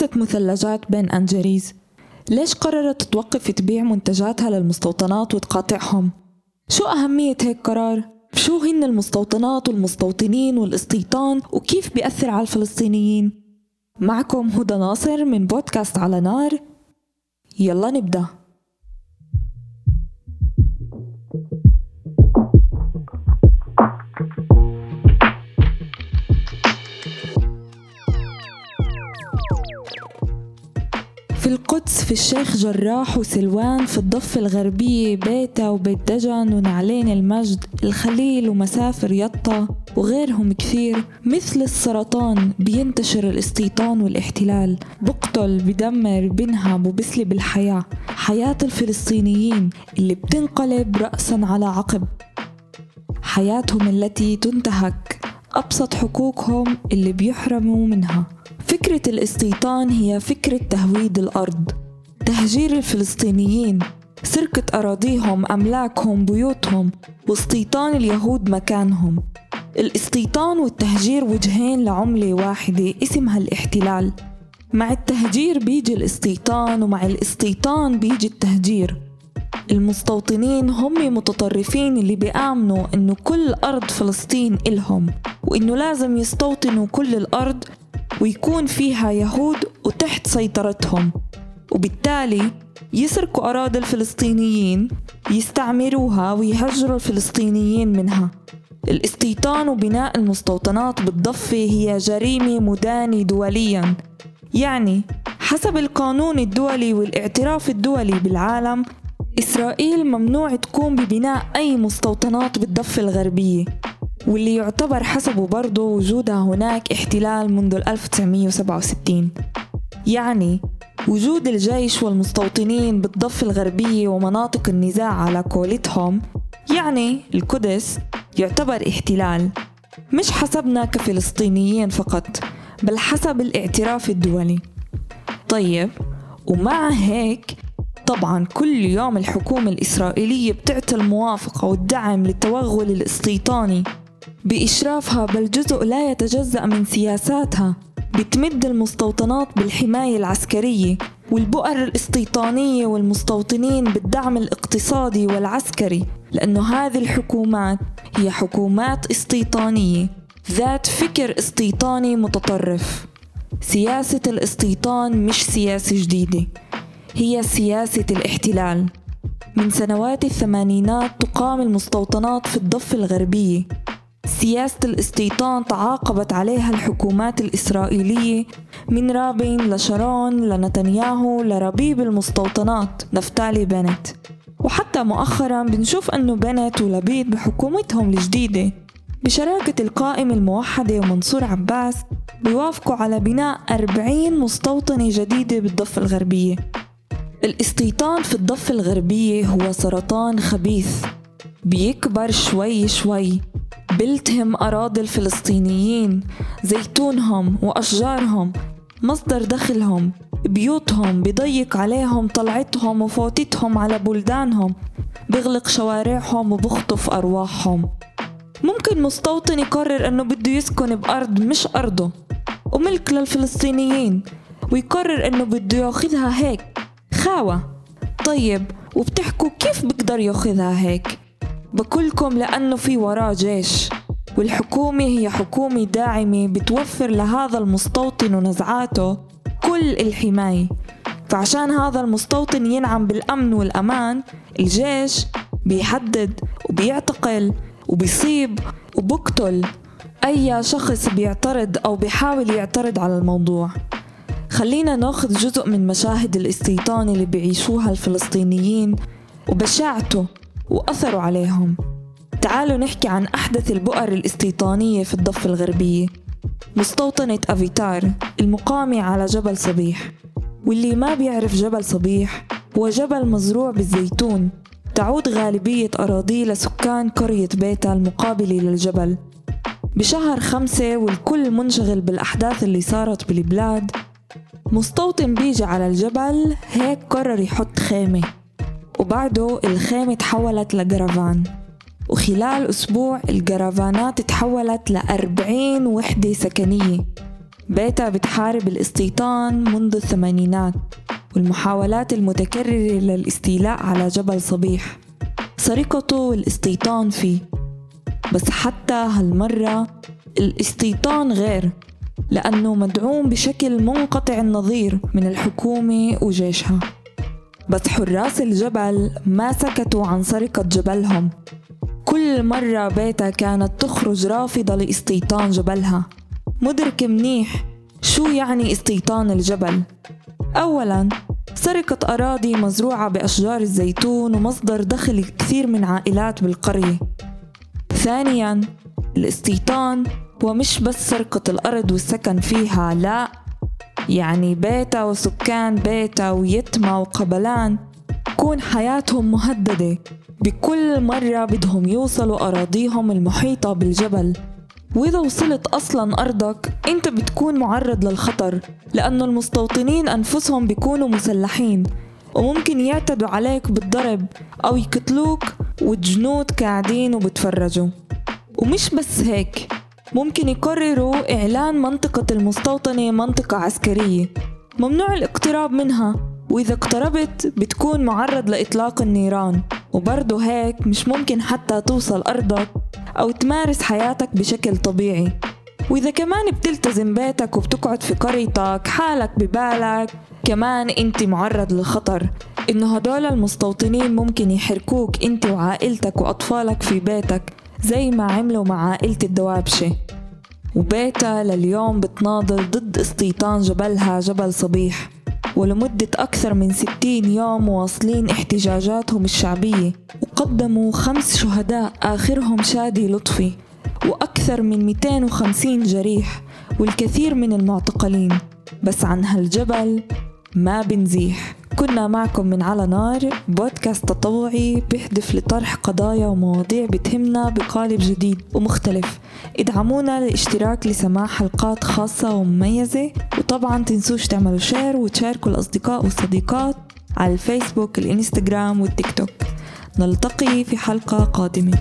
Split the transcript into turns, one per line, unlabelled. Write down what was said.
قصة مثلجات بين أنجريز ليش قررت توقف تبيع منتجاتها للمستوطنات وتقاطعهم؟ شو أهمية هيك قرار؟ شو هن المستوطنات والمستوطنين والاستيطان وكيف بيأثر على الفلسطينيين؟ معكم هدى ناصر من بودكاست على نار يلا نبدأ القدس في الشيخ جراح وسلوان في الضفة الغربية بيتا وبيت دجن ونعلين المجد الخليل ومسافر يطا وغيرهم كثير مثل السرطان بينتشر الاستيطان والاحتلال بقتل بدمر بنهب وبسلب الحياة حياة الفلسطينيين اللي بتنقلب رأسا على عقب. حياتهم التي تنتهك أبسط حقوقهم اللي بيحرموا منها. فكرة الاستيطان هي فكرة تهويد الأرض. تهجير الفلسطينيين سرقة أراضيهم أملاكهم بيوتهم واستيطان اليهود مكانهم. الاستيطان والتهجير وجهين لعملة واحدة اسمها الاحتلال مع التهجير بيجي الاستيطان ومع الاستيطان بيجي التهجير. المستوطنين هم متطرفين اللي بيآمنوا إنه كل أرض فلسطين إلهم وإنه لازم يستوطنوا كل الأرض ويكون فيها يهود وتحت سيطرتهم. وبالتالي يسرقوا أراضي الفلسطينيين يستعمروها ويهجروا الفلسطينيين منها. الاستيطان وبناء المستوطنات بالضفة هي جريمة مدانة دوليا. يعني حسب القانون الدولي والاعتراف الدولي بالعالم إسرائيل ممنوع تقوم ببناء أي مستوطنات بالضفة الغربية. واللي يعتبر حسبه برضه وجودها هناك احتلال منذ 1967 يعني وجود الجيش والمستوطنين بالضفة الغربية ومناطق النزاع على قولتهم يعني القدس يعتبر احتلال. مش حسبنا كفلسطينيين فقط بل حسب الاعتراف الدولي. طيب ومع هيك طبعا كل يوم الحكومة الإسرائيلية بتعطي الموافقة والدعم للتوغل الاستيطاني بإشرافها بل جزء لا يتجزأ من سياساتها. بتمد المستوطنات بالحماية العسكرية والبؤر الاستيطانية والمستوطنين بالدعم الاقتصادي والعسكري لأنه هذه الحكومات هي حكومات استيطانية ذات فكر استيطاني متطرف. سياسة الاستيطان مش سياسة جديدة هي سياسة الاحتلال. من سنوات الثمانينات تقام المستوطنات في الضفة الغربية. سياسة الاستيطان تعاقبت عليها الحكومات الإسرائيلية. من رابين لشارون لنتنياهو لربيب المستوطنات نفتالي بنت. وحتى مؤخرا بنشوف أنه بنت ولبيد بحكومتهم الجديدة. بشراكة القائمة الموحدة ومنصور عباس بيوافقوا على بناء 40 مستوطنة جديدة بالضفة الغربية. الإستيطان في الضفة الغربية هو سرطان خبيث. بيكبر شوي شوي. بيلتهم أراضي الفلسطينيين زيتونهم وأشجارهم مصدر دخلهم بيوتهم بضيق عليهم طلعتهم وفوتتهم على بلدانهم بغلق شوارعهم وبخطف أرواحهم. ممكن مستوطن يقرر أنه بده يسكن بأرض مش أرضه. وملك للفلسطينيين ويقرر أنه بده ياخذها هيك. خاوة. طيب وبتحكوا كيف بقدر ياخذها هيك؟ بقولكم لأنه في وراه جيش والحكومة هي حكومة داعمة بتوفر لهذا المستوطن ونزعاته كل الحماية. فعشان هذا المستوطن ينعم بالأمن والأمان الجيش بيحدد وبيعتقل وبيصيب وبقتل أي شخص بيعترض أو بيحاول يعترض على الموضوع. خلينا ناخذ جزء من مشاهد الاستيطان اللي بيعيشوها الفلسطينيين وبشاعته. وأثروا عليهم. تعالوا نحكي عن أحدث البؤر الاستيطانية في الضفة الغربية. مستوطنة أفيتار المقامة على جبل صبيح. واللي ما بيعرف جبل صبيح هو جبل مزروع بالزيتون. تعود غالبية أراضيه لسكان قرية بيتا المقابلة للجبل. بشهر خمسة والكل منشغل بالأحداث اللي صارت بالبلاد مستوطن بيجي على الجبل هيك قرر يحط خيمة. وبعده الخيمة تحولت لجرافان. وخلال أسبوع الجرافانات تحولت لأربعين وحدة سكنية. بيتا بتحارب الاستيطان منذ الثمانينات والمحاولات المتكررة للاستيلاء على جبل صبيح سرقته والاستيطان فيه. بس حتى هالمرة الاستيطان غير لأنه مدعوم بشكل منقطع النظير من الحكومة وجيشها. بس حراس الجبل ما سكتوا عن سرقة جبلهم. كل مرة بيتا كانت تخرج رافضة لاستيطان جبلها. مدرك منيح شو يعني استيطان الجبل؟ أولا سرقة أراضي مزروعة بأشجار الزيتون ومصدر دخل كثير من عائلات بالقرية. ثانيا الاستيطان ومش بس سرقة الأرض والسكن فيها لا يعني بيتا وسكان بيتا ويتما وقبلان تكون حياتهم مهددة. بكل مرة بدهم يوصلوا أراضيهم المحيطة بالجبل. وإذا وصلت أصلا أرضك أنت بتكون معرض للخطر لأنه المستوطنين أنفسهم بيكونوا مسلحين. وممكن يعتدوا عليك بالضرب أو يقتلوك والجنود قاعدين وبتفرجوا. ومش بس هيك ممكن يقرروا إعلان منطقة المستوطنة منطقة عسكرية. ممنوع الاقتراب منها وإذا اقتربت بتكون معرض لإطلاق النيران. وبرضه هيك مش ممكن حتى توصل أرضك أو تمارس حياتك بشكل طبيعي. وإذا كمان بتلتزم بيتك وبتقعد في قريتك حالك ببالك كمان أنت معرض للخطر. إنه هدول المستوطنين ممكن يحركوك أنت وعائلتك وأطفالك في بيتك. زي ما عملوا مع عائلة الدوابشة. وبيتا لليوم بتناضل ضد استيطان جبلها جبل صبيح. ولمدة أكثر من 60 يوم مواصلين احتجاجاتهم الشعبية. وقدموا خمس شهداء آخرهم شادي لطفي. وأكثر من 250 جريح. والكثير من المعتقلين. بس عن هالجبل ما بنزيح. كنا معكم من على نار بودكاست تطوعي بيهدف لطرح قضايا ومواضيع بتهمنا بقالب جديد ومختلف. ادعمونا للاشتراك لسماع حلقات خاصة ومميزة وطبعا تنسوش تعملوا شير وتشاركوا الأصدقاء والصديقات على الفيسبوك الإنستغرام والتيك توك. نلتقي في حلقة قادمة.